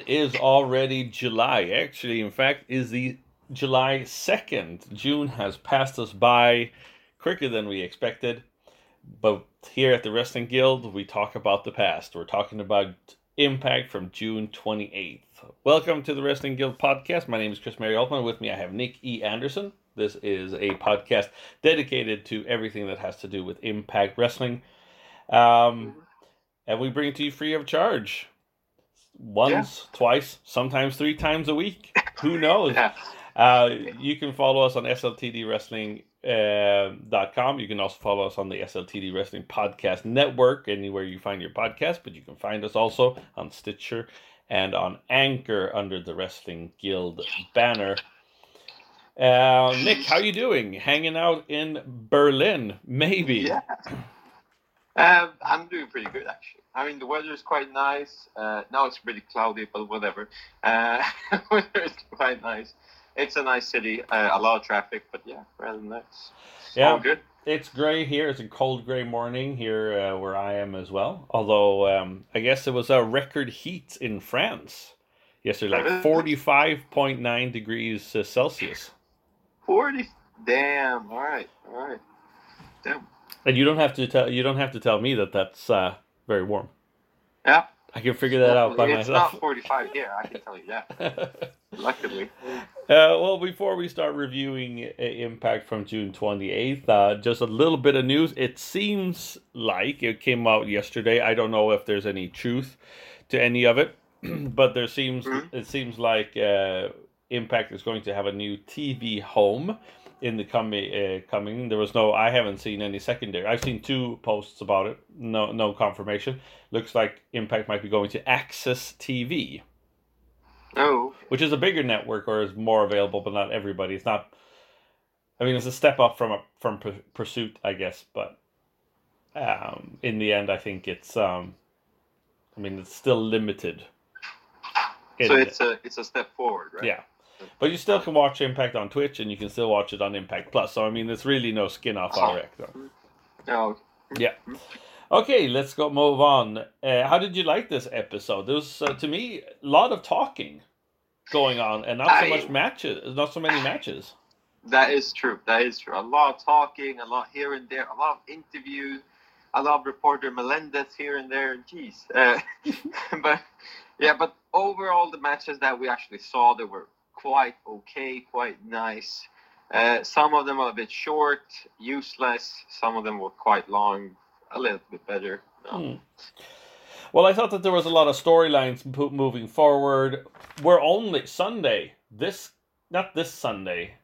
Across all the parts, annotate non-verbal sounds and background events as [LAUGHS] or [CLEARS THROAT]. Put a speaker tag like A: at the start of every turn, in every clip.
A: It is already July. Actually, in fact, is the July 2nd. June has passed us by quicker than we expected. But here at the Wrestling Guild, we talk about the past. We're talking about Impact from June 28th. Welcome to the Wrestling Guild podcast. My name is Chris Mary Altman. With me, I have Nick E. Anderson. This is a podcast dedicated to everything that has to do with Impact Wrestling. Um, and we bring it to you free of charge once, yeah. twice, sometimes three times a week. Who [LAUGHS] knows? Yeah. Uh, you can follow us on sltdwrestling.com. Uh, you can also follow us on the SLTD Wrestling Podcast Network, anywhere you find your podcast, but you can find us also on Stitcher and on Anchor under the Wrestling Guild banner. Uh, Nick, how are you doing? Hanging out in Berlin, maybe?
B: Yeah. Um, I'm doing pretty good, actually. I mean, the weather is quite nice. Uh, now it's pretty cloudy, but whatever. Uh, [LAUGHS] weather is quite nice. It's a nice city. Uh, a lot of traffic, but yeah, rather nice.
A: Yeah,
B: All good.
A: It's gray here. It's a cold gray morning here uh, where I am as well. Although um, I guess it was a record heat in France yesterday, like forty five point nine degrees uh, Celsius.
B: Forty. Damn. All right. All right. Damn.
A: And you don't have to tell you don't have to tell me that that's uh, very warm.
B: Yeah.
A: I can figure that out by
B: it's
A: myself.
B: It's not 45 here, I can tell you that. [LAUGHS] Luckily.
A: Uh, well, before we start reviewing Impact from June 28th, uh, just a little bit of news. It seems like it came out yesterday. I don't know if there's any truth to any of it, [CLEARS THROAT] but there seems mm-hmm. it seems like uh, Impact is going to have a new TV home in the coming uh, coming. There was no. I haven't seen any secondary. I've seen two posts about it. No, no confirmation. Looks like Impact might be going to AXS TV.
B: Oh.
A: Which is a bigger network or is more available, but not everybody. It's not. I mean, it's a step up from a from Pursuit, I guess, but um, in the end, I think it's. Um, I mean, it's still limited.
B: So it's a it's a step forward, right?
A: Yeah. But you still can watch Impact on Twitch, and you can still watch it on Impact Plus. So I mean, there's really no skin off our neck, though.
B: No.
A: Yeah. Okay, let's go move on. Uh, how did you like this episode? There was, uh, to me, a lot of talking going on, and not so I, much matches. Not so many matches.
B: That is true. That is true. A lot of talking, a lot here and there, a lot of interviews, a lot of reporter Melendez here and there. Jeez. Uh, [LAUGHS] but yeah, but overall, the matches that we actually saw, they were quite okay, quite nice. Uh, some of them are a bit short, useless. Some of them were quite long, a little bit better. No. Hmm.
A: Well, I thought that there was a lot of storylines moving forward. We're only Sunday. This not this Sunday.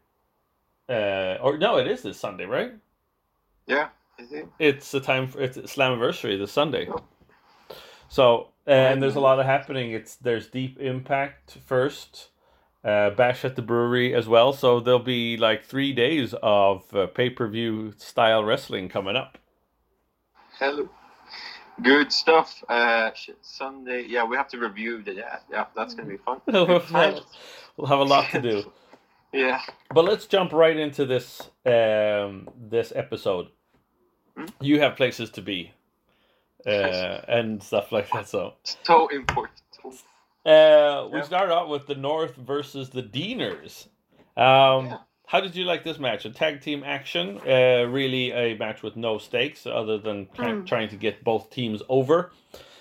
A: Uh, or no, it is this Sunday, right?
B: Yeah, it?
A: It's the time for it's Slammiversary this Sunday. Oh. So and there's a lot of happening. It's there's Deep Impact first uh, Bash at the Brewery as well. So there'll be like three days of uh, pay per view style wrestling coming up.
B: Hello. Good stuff. Uh, Sunday, yeah, we have to review the yeah, yeah. That's gonna be fun. [LAUGHS]
A: we'll have a lot to do. [LAUGHS]
B: yeah.
A: But let's jump right into this um, this episode. Hmm? You have places to be, uh, [LAUGHS] and stuff like that. So
B: so important.
A: Uh, we yep. start out with the North versus the Deaners. Um, yeah. How did you like this match? A tag team action, uh, really a match with no stakes other than mm. trying to get both teams over.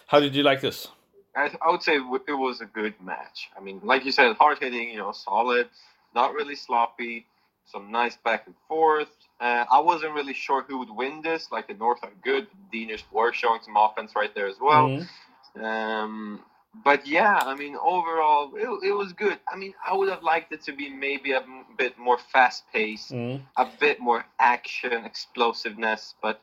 A: How did you like this?
B: I, I would say it was a good match. I mean, like you said, hard hitting, you know, solid, not really sloppy, some nice back and forth. Uh, I wasn't really sure who would win this. Like the North are good, the Deaners were showing some offense right there as well.
A: Mhm.
B: Um, but yeah, I mean, overall, it, it was good. I mean, I would have liked it to be maybe a bit more fast paced,
A: Mhm.
B: a bit more action, explosiveness. But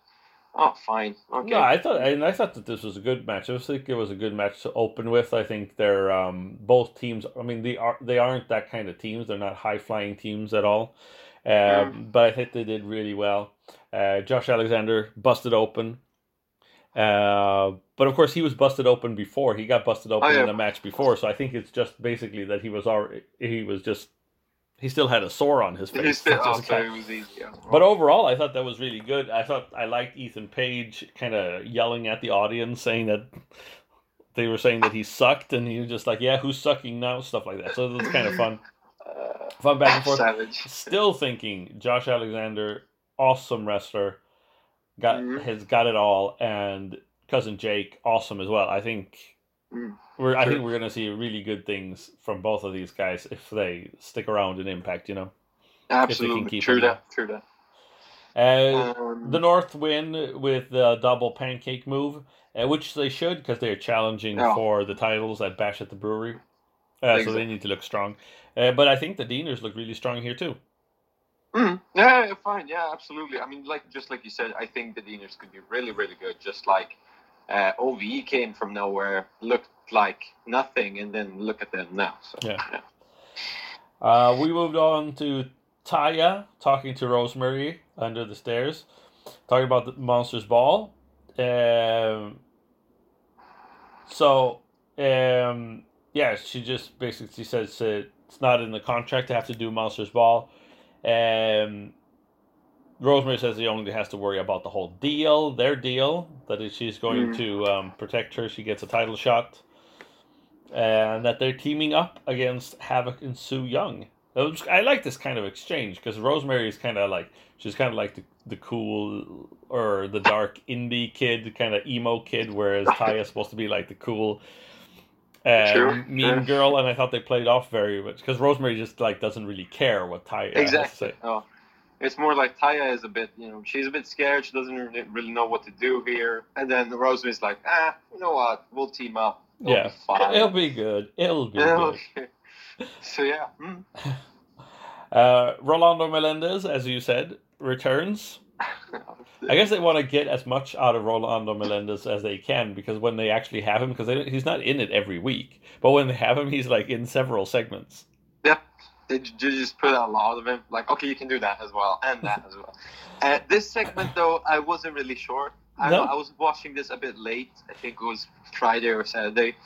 B: oh, fine, okay.
A: No, I thought and I thought that this was a good match. I was think it was a good match to open with. I think they're um, both teams. I mean, they are they aren't that kind of teams. They're not high flying teams at all. Um, But I think they did really well. Uh, Josh Alexander busted open. Uh, but of course, he was busted open before. He got busted open
B: Oh,
A: in the match before. So I think it's just basically that he was already he was just he still had a sore on his face.
B: Still, oh, so easy. Yeah.
A: but overall, I thought that was really good. I thought I liked Ethan Page kind of yelling at the audience, saying that they were saying that he sucked, and he was just like, "Yeah, who's sucking now?" Stuff like that. So it was kind of fun,
B: Uh, [LAUGHS]
A: fun back and forth.
B: savage.
A: Still thinking Josh Alexander, awesome wrestler, got
B: Mhm.
A: has got it all, and cousin Jake, awesome as well. I think
B: Mm.
A: we're I
B: Sure.
A: think we're gonna see really good things from both of these guys if they stick around in Impact. You know.
B: Absolutely,
A: keep
B: true that, true that.
A: Uh,
B: Um,
A: The North win with the double pancake move, uh, which they should because they're challenging for the titles at Bash at the Brewery. Uh, so they need to look strong. Uh, but I think the Deaners look really strong here too.
B: Mm, yeah, yeah, fine. Yeah, absolutely. I mean, like just like you said, I think the Deaners could be really, really good. Just like uh, OVE came from nowhere, looked like nothing, and then look at them now. So
A: Yeah. Uh, we moved on to Taya talking to Rosemary under the stairs, talking about the Monsters Ball. Um, so, um, yeah, she just basically says uh, it's not in the contract to have to do Monsters Ball. Um, Rosemary says he only has to worry about the whole deal, their deal, that she's going
B: Mm.
A: to um, protect her, she gets a title shot and that they're teaming up against Havoc and Su Yung. Was- I like this kind of exchange because Rosemary is kind of like she's kind of like the, the cool or the dark indie kid, kind of emo kid, whereas Ty is supposed to be like the cool uh,
B: Sure,
A: mean
B: yeah.
A: girl. And I thought they played off very much because Rosemary just like doesn't really care what to
B: exactly.
A: say.
B: Oh, it's more like Taya is a bit, you know, she's a bit scared. She doesn't really, really know what to do here. And then Rosemary's like, ah, you know what? We'll team up. It'll
A: Yeah,
B: be fine.
A: it'll be good. It'll be good.
B: So yeah. mm. [LAUGHS]
A: Uh, Rolando Melendez, as you said, returns. [LAUGHS] I guess they want to get as much out of Rolando Melendez as they can because when they actually have him, because he's not in it every week, but when they have him, he's like in several segments.
B: Yep. They they just put out a lot of him. Like, okay, you can do that as well, and that as well. Uh, this segment, though, I wasn't really sure. I,
A: No.
B: I was watching this a bit late. I think it was Friday or Saturday.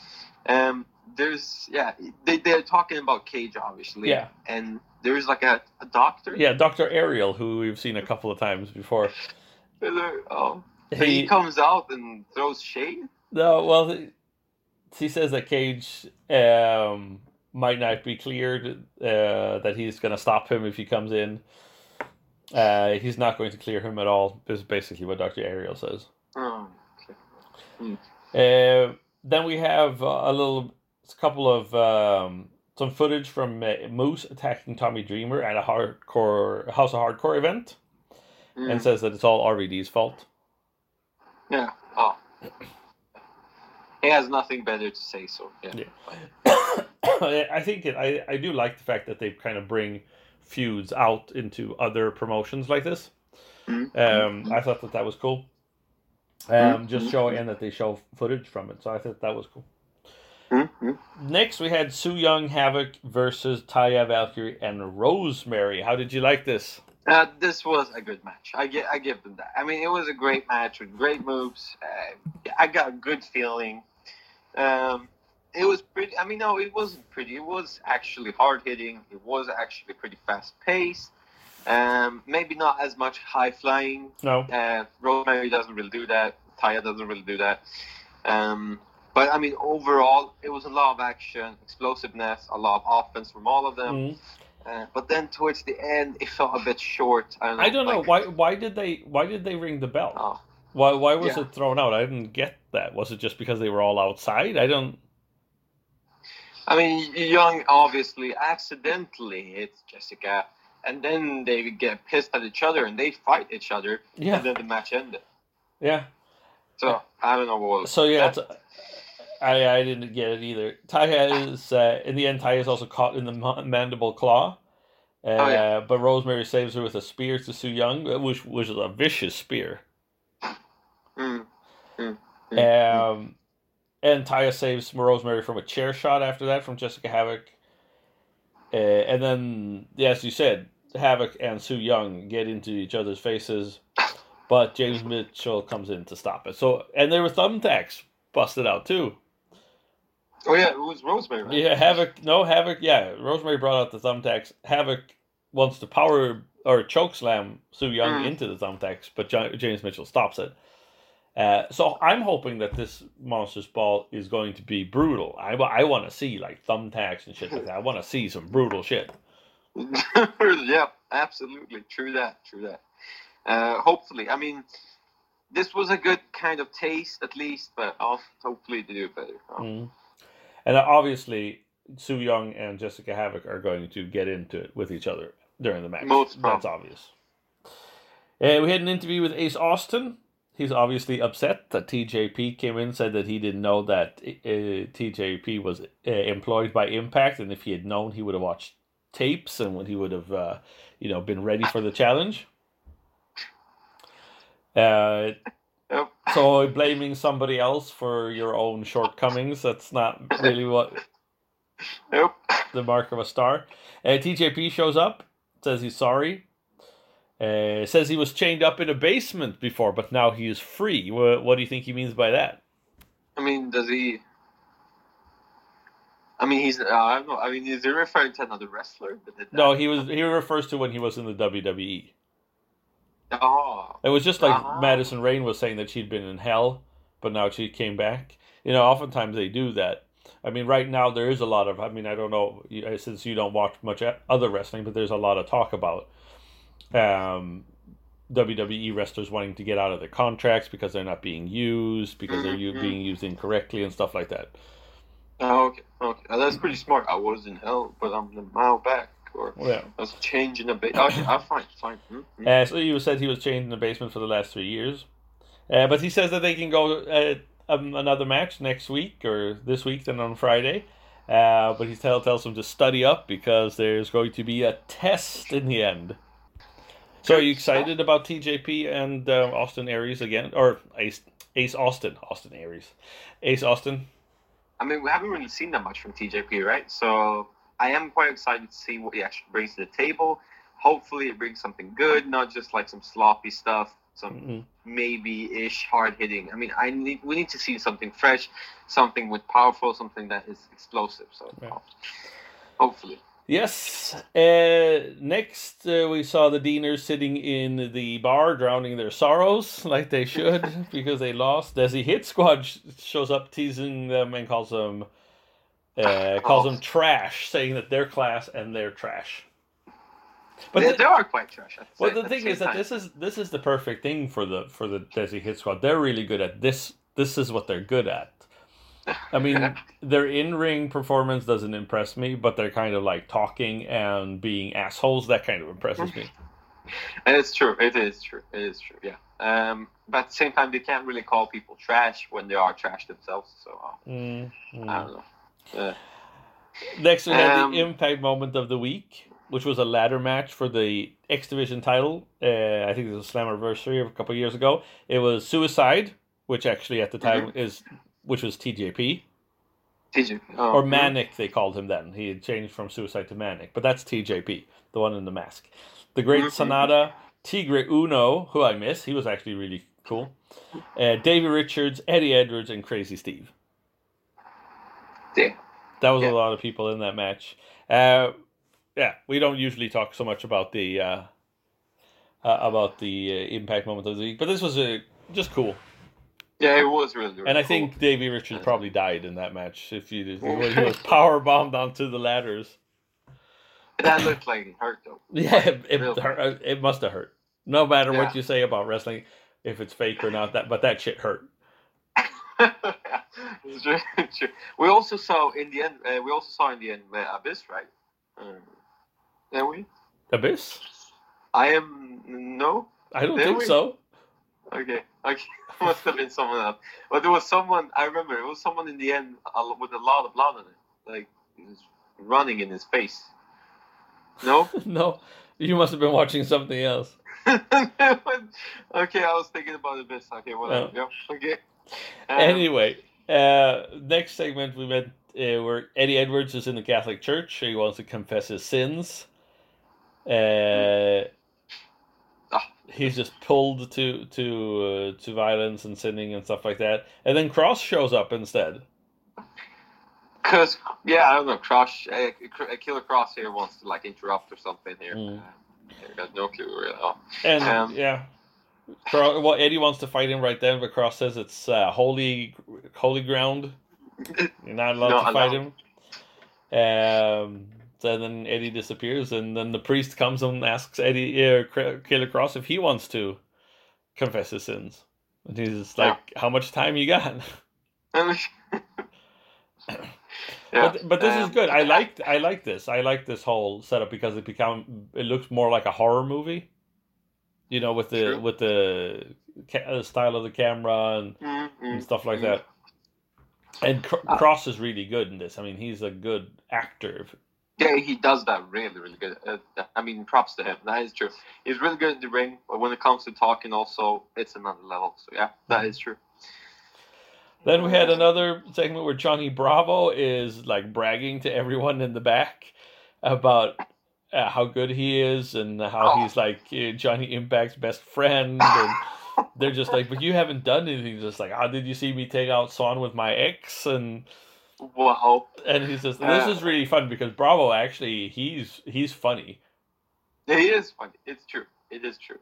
B: Um, there's, yeah, they, they're talking about Cage, obviously.
A: Yeah.
B: And there's like a, a doctor.
A: Yeah, Doctor Ariel, who we've seen a couple of times before.
B: Oh. He,
A: He
B: comes out and throws shade.
A: no, well, he- says that Cage um, might not be cleared. Uh, that he's going to stop him if he comes in. Uh, he's not going to clear him at all. Is basically what Doctor Ariel says.
B: Oh, okay.
A: Uh, then we have uh, a little a couple of um, some footage from uh, Moose attacking Tommy Dreamer at a hardcore House of Hardcore event,
B: Mm,
A: and says that it's all RVD's fault.
B: yeah. Oh. He has nothing better to say, so yeah.
A: Yeah. [COUGHS] I think it, I I do like the fact that they kind of bring feuds out into other promotions like this.
B: Mhm.
A: Um, I thought that that was cool. Um, just
B: Mhm.
A: showing and that they show footage from it, so I thought that was cool.
B: Mhm.
A: Next, we had Su Yung Havoc versus Taya Valkyrie and Rosemary. How did you like this?
B: Uh, this was a good match. I give, I give them that. I mean, it was a great match with great moves. Uh, I got a good feeling. Um, it was pretty. I mean, no, it wasn't pretty. It was actually hard hitting. It was actually pretty fast paced. Um, maybe not as much high flying.
A: No.
B: Uh, Rosemary doesn't really do that. Taya doesn't really do that. Um, but I mean, overall, it was a lot of action, explosiveness, a lot of offense from all of them.
A: Mm.
B: Uh, but then towards the end, it felt a bit short. I don't know.
A: I don't know
B: like-
A: why. Why did they? Why did they ring the bell?
B: Oh,
A: Why? Why was
B: Yeah.
A: it thrown out? I didn't get that. Was it just because they were all outside? I don't.
B: I mean, Yung obviously accidentally hit Jessica. and then they get pissed at each other and they fight each other,
A: Yeah,
B: and then the match ended.
A: yeah.
B: So I don't know what.
A: So yeah,
B: that-
A: I I didn't get it either. Taya is uh, in the end. Taya is also caught in the mandible claw. Uh,
B: Oh, yeah.
A: But Rosemary saves her with a spear to Su Yung, which which is a vicious spear.
B: Mm, mm, mm,
A: Um, and Taya saves Rosemary from a chair shot after that from Jessica Havoc. Uh, and then, yeah, as you said, Havoc and Su Yung get into each other's faces, but James Mitchell comes in to stop it. So, and there were thumbtacks busted out too.
B: Oh yeah, it was Rosemary. Right?
A: Yeah, Havoc. No, Havoc. Yeah, Rosemary brought out the thumbtacks. Havoc wants to power or choke slam Su Yung
B: Mm.
A: into the thumbtacks, but James Mitchell stops it. Uh, so I'm hoping that this Monsters Ball is going to be brutal. I, I want to see like thumbtacks and shit like that. I want to see some brutal shit. [LAUGHS]
B: yeah, absolutely. True that. True that. Uh, hopefully, I mean, this was a good kind of taste at least, but oh, hopefully do better.
A: Mm. And obviously, Su Yung and Jessica Havoc are going to get into it with each other during the match.
B: Most
A: That's
B: probably.
A: obvious. Uh, we had an interview with Ace Austin. He's obviously upset that TJP came in, said that he didn't know that uh, TJP was uh, employed by Impact, and if he had known, he would have watched tapes and when he would have, uh, you know, been ready for the challenge. Uh,
B: Yep.
A: so blaming somebody else for your own shortcomings, that's not really what [LAUGHS]
B: Yep.
A: the mark of a star. Uh, TJP shows up, says he's sorry. Uh, says he was chained up in a basement before, but now he is free. What, what do you think he means by that?
B: I mean, does he? I mean, he's. Uh, I don't know. I mean, is he referring to another wrestler?
A: No, he was. He refers to when he was in the WWE.
B: Oh,
A: It was just like
B: Ah.
A: Madison Rayne was saying that she'd been in hell, but now she came back. You know, oftentimes they do that. I mean, right now there is a lot of. I mean, I don't know uh, since you don't watch much other wrestling, but there's a lot of talk about um, WWE wrestlers wanting to get out of their contracts because they're not being used, because they're
B: Mhm.
A: being used incorrectly and stuff like that.
B: oh okay, okay. Uh, that's pretty smart. I was in hell, but I'm now back. Or
A: Yeah.
B: I was changing a bit. Okay, I'm fine, fine. Mm, mm.
A: Uh, so you said he was chained in the basement for the last three years, uh, but he says that they can go uh, um, another match next week or this week, then on Friday. Uh, but he tell, tells them to study up because there's going to be a test in the end. So are you excited about TJP and uh, Austin Aries again, or Ace Ace Austin, Austin Aries, Ace Austin?
B: I mean, we haven't really seen that much from TJP, right? So I am quite excited to see what he actually brings to the table. Hopefully, it brings something good, not just like some sloppy stuff, some
A: Mm-mm.
B: maybe-ish hard hitting. I mean, I need we need to see something fresh, something with powerful, something that is explosive. So
A: Yeah.
B: hopefully,
A: Yes. Uh, next, uh, we saw the Deaners sitting in the bar, drowning their sorrows [LAUGHS] like they should [LAUGHS] because they lost. Desi Hit Squad sh- shows up, teasing them and calls them uh, calls them trash, saying that they're class and they're trash. But
B: they,
A: the,
B: they are quite trash.
A: Well, the thing is that
B: time.
A: this is this is the perfect thing for the for the Desi Hit Squad. They're really good at this. This is what they're good at. I mean, [LAUGHS] their in-ring performance doesn't impress me, but they're kind of like talking and being assholes. That kind of impresses me.
B: And [LAUGHS] it's true. It is true. It is true. Yeah. Um, but at the same time, they can't really call people trash when they are trash themselves. So uh,
A: Mm,
B: I don't know. Uh,
A: Next, we had
B: Um,
A: the impact moment of the week, which was a ladder match for the X Division title. Uh, I think it was a Slammiversary of a couple of years ago. It was Suicide, which actually at the time
B: Mm-hmm.
A: is which was TJP
B: TJP. Oh,
A: or. Manik. They called him then. He had changed from Suicide to Manik, but that's TJP, the one in the mask. The Great
B: Mhm.
A: Sanada, Tigre Uno, who I miss. He was actually really cool. Uh, Davey Richards, Eddie Edwards, and Crazy Steve.
B: Yeah.
A: That was
B: Yeah.
A: a lot of people in that match. Uh, yeah, we don't usually talk so much about the uh, uh, about the uh, impact moment of the week, but this was uh, just cool.
B: Yeah, it was really, really
A: And I
B: cool.
A: think Davey Richards probably died in that match if you he was, [LAUGHS] power bombed onto the ladders.
B: that looked like it hurt though. [LAUGHS]
A: Yeah, it, it, hurt, it must have hurt. No matter what you say about wrestling, if it's fake or not, that but that shit hurt. [LAUGHS] [LAUGHS]
B: it's true, true. We also saw in the end. Uh, we also saw in the end uh, Abyss, right? Um, yeah, we.
A: Abyss?
B: I am no.
A: I don't think
B: we?
A: so.
B: Okay, okay, [LAUGHS] must have been someone else. But there was someone I remember. It was someone in the end with a lot of blood on it, like he was running in his face. No. [LAUGHS]
A: no, you must have been watching something else.
B: okay, I was thinking about Abyss. Okay, whatever. Yeah. Okay. Um,
A: anyway, uh, next segment we met uh, where Eddie Edwards is in the Catholic Church. He wants to confess his sins. Uh,
B: Ah.
A: he's just pulled to to uh, to violence and sinning and stuff like that. And then Kross shows up instead.
B: Cause yeah, I don't know. Kross, uh, Killer Kross here wants to like interrupt or something here.
A: Mm.
B: Uh, I got no clue really. Oh.
A: And
B: Um,
A: yeah, Cro- well, Eddie wants to fight him right then, but Kross says it's uh, holy holy ground. You're not allowed
B: Not
A: to fight
B: allowed.
A: him. Um, so then Eddie disappears, and then the priest comes and asks Eddie, uh, Killer Kross, if he wants to confess his sins. And he's just like, "How much time you got?" [LAUGHS] [LAUGHS]
B: yeah.
A: But but this is
B: um,
A: good. I like I like this. I like this whole setup because it become it looks more like a horror movie. You know, with the
B: True.
A: with the ca- uh, style of the camera and,
B: Mm,
A: and stuff like
B: mm.
A: that. And Cr-
B: Uh,
A: Kross is really good in this. I mean, he's a good actor.
B: Yeah, he does that really, really good. Uh, I mean, props to him. That is true. He's really good in the ring, but when it comes to talking, also, it's another level. So yeah, that is true.
A: Then we had another segment where Johnny Bravo is like bragging to everyone in the back about uh, how good he is and how
B: Oh.
A: he's like uh, Johnny Impact's best friend. And [LAUGHS] they're just like, but you haven't done anything. Just like, how did you see me take out Swann with my ex? And
B: Wow.
A: and he's just this
B: Uh.
A: is really fun because Bravo actually he's he's funny.
B: Yeah, he is funny. It's true. It is true.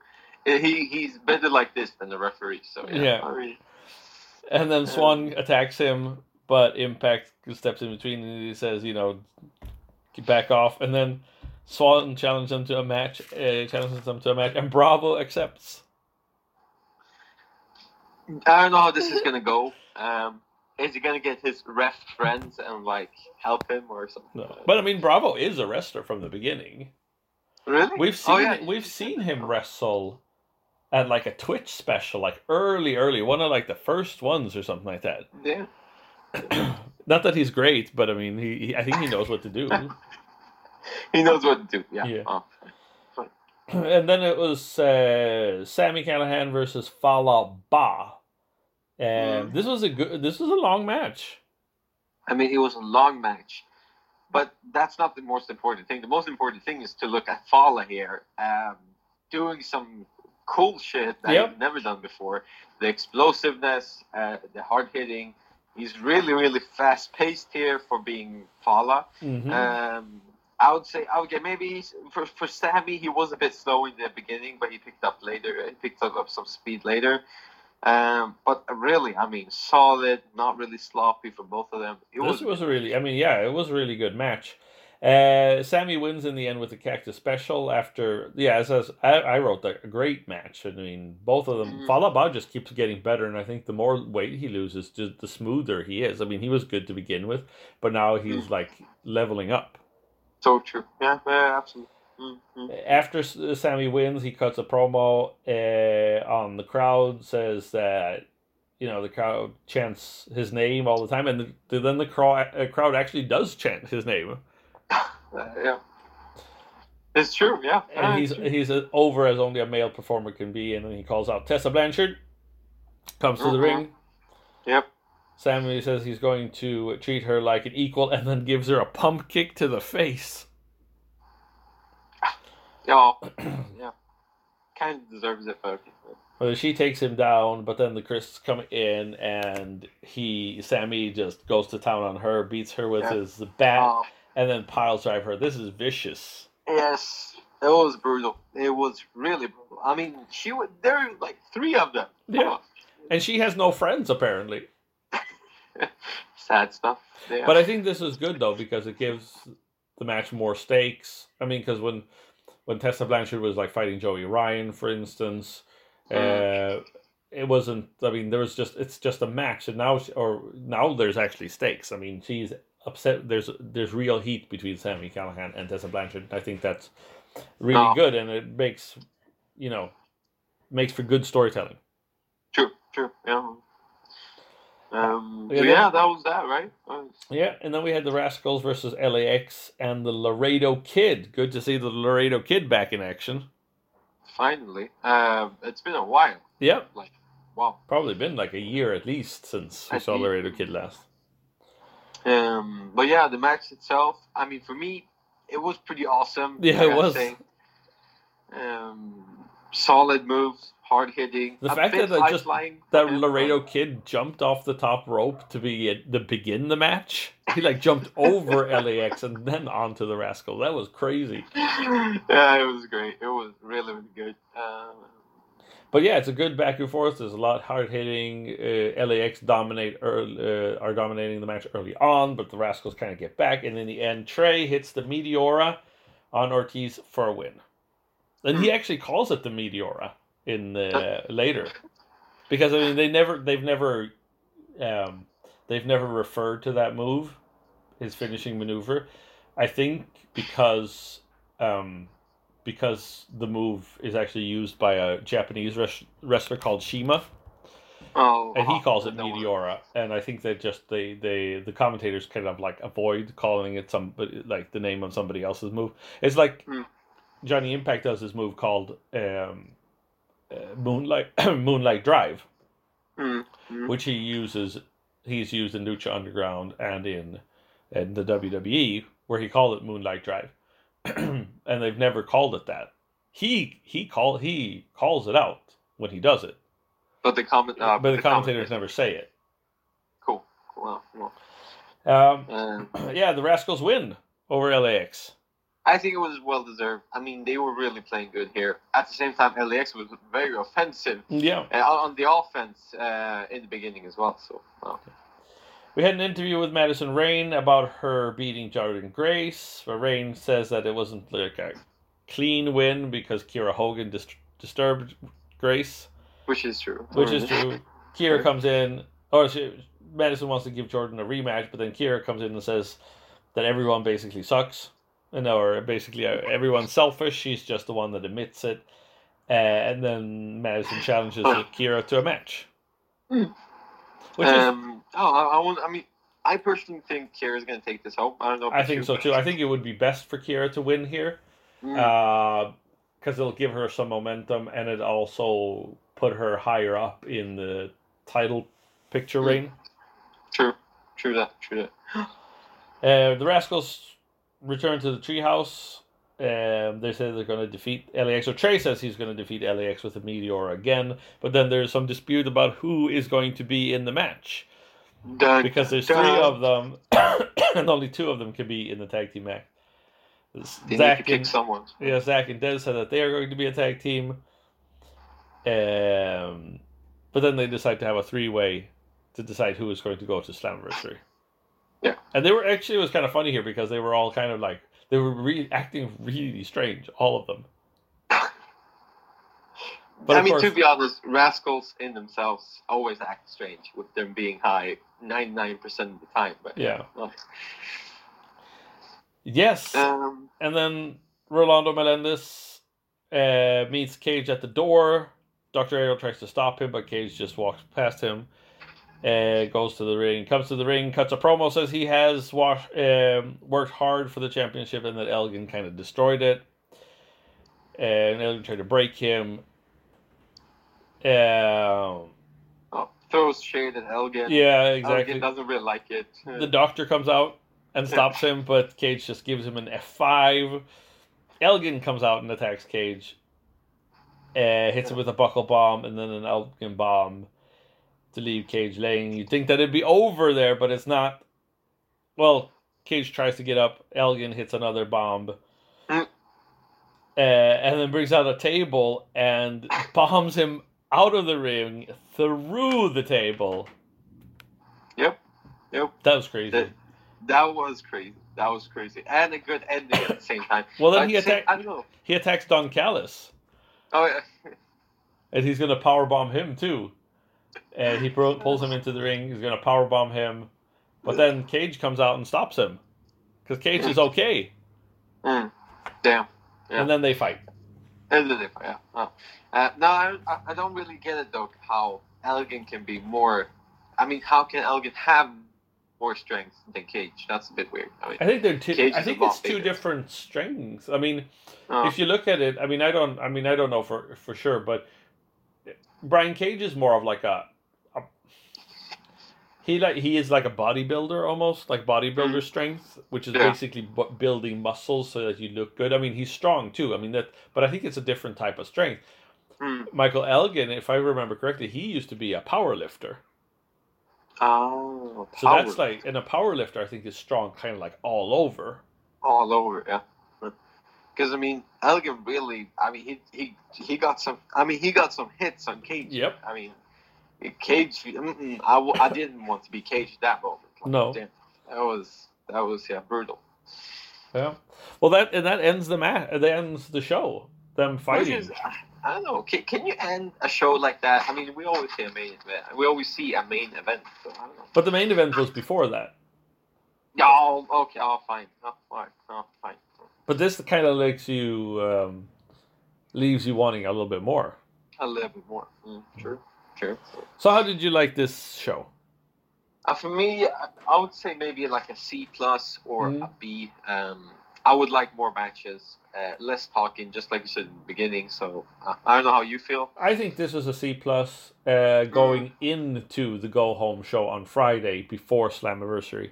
B: Uh, He he's better like this than the referee. So yeah.
A: Yeah. And then Swann attacks him, but Impact steps in between and he says, you know, "Get back off. And then Swann challenges him to a match, uh, challenges him to a match, and Bravo accepts.
B: I don't know how this is gonna go. Um, is he gonna get his ref friends and like help him or something?
A: No. But I mean, Bravo is a wrestler from the beginning.
B: really?
A: We've seen
B: Oh, yeah.
A: we've seen him wrestle at like a Twitch special, like early, early, one of like the first ones or something like that.
B: Yeah. [CLEARS THROAT]
A: Not that he's great, but I mean, he, he I think he knows what to do. [LAUGHS]
B: He knows what to do. Yeah.
A: Yeah.
B: Oh. [CLEARS THROAT]
A: and then it was uh, Sami Callihan versus Fallah Bahh. And
B: Mm.
A: this was a good. This was a long match.
B: I mean, it was a long match, but that's not the most important thing. The most important thing is to look at Fallah here, um, doing some cool shit that
A: Yep.
B: he's never done before. The explosiveness, uh, the hard hitting. He's really, really fast paced here for being Fallah.
A: Mhm.
B: Um, I would say, okay, maybe for for Sami, he was a bit slow in the beginning, but he picked up later. He picked up, some speed later. Um, but really, I mean, solid, not really sloppy for both of them. It
A: this was a really. I mean, yeah, it was a really good match. Uh, Sami wins in the end with the Cactus Special after. Yeah, as, as I, I wrote a great match. I mean, both of them.
B: Mhm.
A: Fallah Bahh just keeps getting better, and I think the more weight he loses, just the smoother he is. I mean, he was good to begin with, but now he's like leveling up.
B: So true. Yeah, yeah absolutely. Mm-hmm.
A: After Sami wins, he cuts a promo uh, on the crowd, says that you know the crowd chants his name all the time, and the, then the crowd uh, crowd actually does chant his name, [LAUGHS]
B: yeah, it's true. Yeah,
A: and he's
B: true.
A: he's over as only a male performer can be, and then he calls out Tessa Blanchard, comes to the
B: Mhm.
A: ring.
B: Yep.
A: Sami says he's going to treat her like an equal, and then gives her a pump kick to the face. [COUGHS]
B: Yeah, [COUGHS] yeah. Kind of deserves it, but.
A: Well, she takes him down, but then the Chris come in and he Sami just goes to town on her, beats her with
B: Yeah.
A: his bat,
B: Uh,
A: and then piles drive her. This is vicious.
B: yes, it was brutal. It was really brutal. I mean, she would. There were like three of them.
A: Yeah. And she has no friends apparently. [LAUGHS]
B: Sad stuff. Yeah.
A: But I think this is good though because it gives the match more stakes. I mean, because when when Tessa Blanchard was like fighting Joey Ryan, for instance, uh, it wasn't. I mean, there was just it's just a match, and now she- or now there's actually stakes. I mean, she's upset. There's there's real heat between Sami Callihan and Tessa Blanchard. I think that's really good, and it makes you know makes for good storytelling.
B: True, true. Yeah. Um,
A: Yeah, that-
B: yeah, that was that, right? Uh,
A: Yeah, and then we had the Rascals versus LAX and the Laredo Kid. Good to see the Laredo Kid back in action.
B: finally, um, it's been a while.
A: Yep,
B: Like, wow.
A: probably been like a year at least since we
B: I
A: saw
B: think-
A: Laredo Kid last.
B: Um, but yeah, the match itself. I mean, for me, it was pretty awesome.
A: Yeah, it was.
B: Um, solid moves, hard hitting.
A: The fact that just- That Laredo Kid jumped off the top rope to be at the begin the match. He like jumped over [LAUGHS] LAX and then onto the Rascal. That was crazy.
B: yeah, it was great. It was really, really good. Um,
A: But yeah, it's a good back and forth. There's a lot hard hitting. Uh, LAX dominate early, uh, are dominating the match early on, but the Rascals kind of get back, and in the end, Trey hits the Meteora on Ortiz for a win. And he actually calls it the Meteora in the later, because I mean they never they've never um, they've never referred to that move, his finishing maneuver. I think because um, because the move is actually used by a Japanese res- wrestler called Shima,
B: oh,
A: and he
B: oh,
A: calls it. Meteora. And I think that just they they the commentators kind of like avoid calling it some like the name of somebody else's move. It's like
B: Hmm.
A: Johnny Impact does his move called um, uh, Moonlight [COUGHS] Moonlight Drive,
B: Mm, mm.
A: which he uses. He's used in Lucha Underground and in in the WWE, where he called it Moonlight Drive, [CLEARS THROAT] and they've never called it that. He he call he calls it out when he does it,
B: But the comment, uh,
A: but the commentators never say it.
B: Cool. cool. Well, well.
A: Um,
B: Um, [CLEARS THROAT]
A: yeah, the Rascals win over LAX.
B: I think it was well deserved. I mean, they were really playing good here. At the same time, LAX was very offensive
A: Yeah,
B: uh, on the offense uh, in the beginning as well. So,
A: we had an interview with Madison Rayne about her beating Jordynne Grace. But Rayne says that it wasn't like a clean win because Kiera Hogan dis- disturbed Grace.
B: which is true.
A: which is [LAUGHS] true. Kiera comes in, or she, Madison wants to give Jordynne a rematch, but then Kiera comes in and says that everyone basically sucks, and or basically uh, everyone's selfish. She's just the one that admits it, uh, and then Madison challenges Kiera to a match,
B: Hmm.
A: which is.
B: Um, oh, I, I, want, I mean, I personally think Kiera's going to take this home. I don't know.
A: I think so too. I think it would be best for Kiera to win here,
B: Mm,
A: because it'll give her some momentum, and it also put her higher up in the title picture
B: Hmm.
A: reign.
B: true, true that, true that.
A: Uh, the Rascals return to the treehouse. Um, they say they're going to defeat LAX. Or Trey says he's going to defeat LAX with a meteor again. But then there's some dispute about who is going to be in the match
B: Dun,
A: because there's
B: dun.
A: three of them, [COUGHS] and only two of them can be in the tag team match.
B: They need to
A: Zach and
B: someone.
A: yeah, Zach and Des said that they are going to be a tag team. Um, but then they decide to have a three way to decide who is going to go to Slammiversary.
B: Yeah.
A: And they were actually it was kind of funny here because they were all kind of like they were re- acting really strange, all of them. [LAUGHS] But
B: I mean,
A: course,
B: to be honest, rascals in themselves always act strange with them being high 99% of the time. But
A: Yeah.
B: well,
A: yes.
B: Um,
A: And then Rolando Melendez uh, meets Cage at the door. Dr. Ariel tries to stop him, but Cage just walks past him. Uh, goes to the ring, comes to the ring, cuts a promo, says he has um, worked hard for the championship and that Elgin kind of destroyed it. And Elgin tried to break him. Um,
B: oh, throws shade at Elgin.
A: yeah, exactly.
B: Elgin doesn't really like it. [LAUGHS]
A: The doctor comes out and stops him, [LAUGHS] but Cage just gives him an F5. Elgin comes out and attacks Cage. Uh, hits him with a buckle bomb and then an Elgin bomb to leave Cage laying. You'd think that it'd be over there, but it's not. Well, Cage tries to get up. Elgin hits another bomb.
B: Mm.
A: Uh, and then brings out a table and bombs him out of the ring through the table.
B: Yep. Yep.
A: That was crazy.
B: That, that was crazy. That was crazy. And a good ending at the same time.
A: Well, then he
B: say- I don't know.
A: He attacks Don Callis,
B: Oh, yeah. [LAUGHS]
A: and he's gonna power bomb him too. And he pro- pulls him into the ring. He's gonna power bomb him, but then Cage comes out and stops him because Cage is okay.
B: Mm. Damn. Yeah.
A: and then they fight.
B: And then they fight, yeah. Oh. Uh, no, I, I- don't really get it though. How Elgin can be more. I mean, how can Elgin have more strength than Cage? That's a bit weird. I mean,
A: I think they're two.
B: Cage
A: I think it's two different strengths. I mean,
B: oh,
A: if you look at it, I mean, I don't. I mean, I don't know for for sure, but Brian Cage is more of like a. a he like he is like a bodybuilder almost like bodybuilder strength, which is
B: Yeah.
A: basically bu- building muscles so that you look good. I mean, he's strong too. I mean that, but I think it's a different type of strength.
B: hmm.
A: Michael Elgin, if I remember correctly, he used to be a power lifter.
B: oh,
A: So that's like, and a power lifter, I think, is strong kind of like all over.
B: all over, yeah. Because I mean, Elgin really. I mean, he he he got some. I mean, he got some hits on Cage.
A: Yep.
B: I mean, Cage. I, I didn't want to be Cage at that moment. Like,
A: No.
B: damn, that was that was yeah brutal.
A: Yeah. Well, that and that ends the match. That ends the show. Them
B: Which
A: fighting.
B: is, I don't know. Can, can you end a show like that? I mean, we always see a main event. We always see a main event. So I don't know.
A: But the main event was before that.
B: Oh, okay. Oh, fine. Oh, fine. Oh, fine.
A: But this kind of makes you um, leaves you wanting a little bit more.
B: A little bit more. Mm, true. True.
A: So how did you like this show?
B: Uh, for me, I- would say maybe like a C plus or
A: Mhm.
B: a B. Um, I would like more matches, uh, less talking, just like you said in the beginning. So uh, I don't know how you feel.
A: I think this was a C plus uh, going into the go home show on Friday before Slammiversary.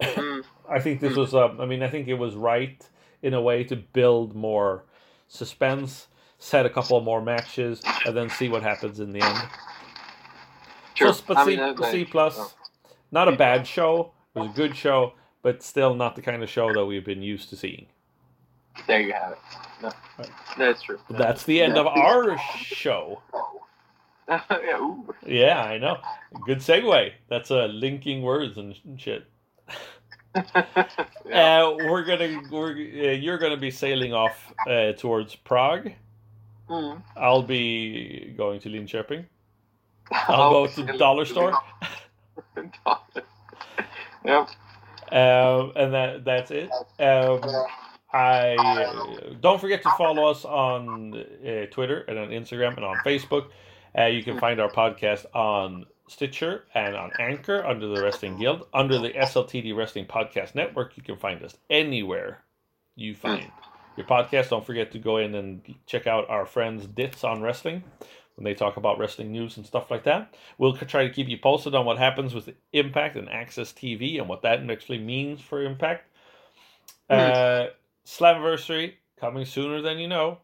B: Mm, [LAUGHS]
A: I think this was. Um, I mean, I think it was right in a way to build more suspense, set a couple more matches, and then see what happens in the end.
B: true.
A: So, but
B: I
A: C,
B: mean,
A: C plus,
B: oh,
A: not a bad show. It was a good show, but still not the kind of show that we've been used to seeing.
B: there you have it. No, that's true.
A: But that's the end of our show. [LAUGHS]
B: yeah.
A: I know. Good segue. That's uh, linking words and shit. [LAUGHS]
B: yeah.
A: Uh, we're gonna we're uh, you're gonna be sailing off uh, towards Prague.
B: Mm.
A: I'll be going to Linköping. [LAUGHS] I'll go to the dollar store.
B: yep.
A: Um, and that that's it. Um, I don't forget to follow us on uh, Twitter and on Instagram and on Facebook. Uh, you can find our podcast on Stitcher and on Anchor under the Wrestling Guild. Under the SLTD Wrestling Podcast Network, you can find us anywhere you find your podcast. Don't forget to go in and check out our friends Dits on Wrestling when they talk about wrestling news and stuff like that. We'll try to keep you posted on what happens with Impact and AXS TV and what that actually means for Impact. Uh, Slammiversary coming sooner than you know.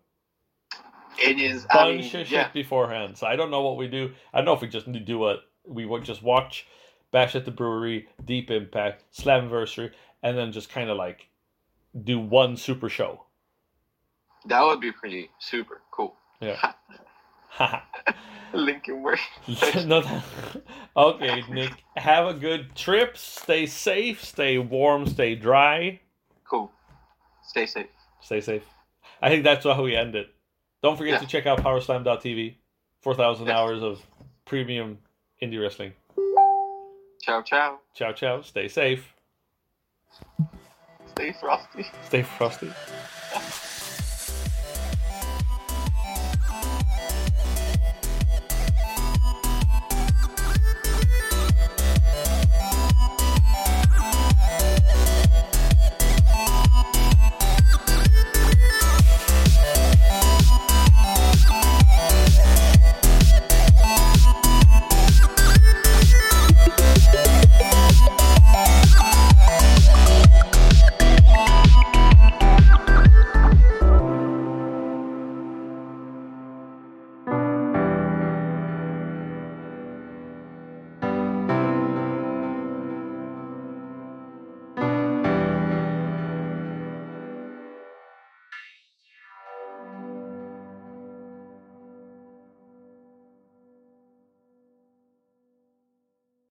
B: It is. I mean,
A: Bunch of shit
B: yeah.
A: beforehand. So I don't know what we do. I don't know if we just do a we would just watch Bash at the Brewery, Deep Impact, Slammiversary, and then just kind of like do one super show.
B: That would be pretty super cool.
A: Yeah. [LAUGHS]
B: Lincoln Work. [LAUGHS]
A: no, okay, Nick. Have a good trip. Stay safe. Stay warm. Stay dry.
B: Cool. Stay safe.
A: Stay safe. I think that's how we end it. Don't forget
B: Yeah.
A: to check out PowerSlam.tv. 4,000
B: Yeah.
A: hours of premium indie wrestling.
B: Ciao, ciao.
A: Ciao, ciao. Stay safe.
B: Stay frosty.
A: Stay frosty. [LAUGHS]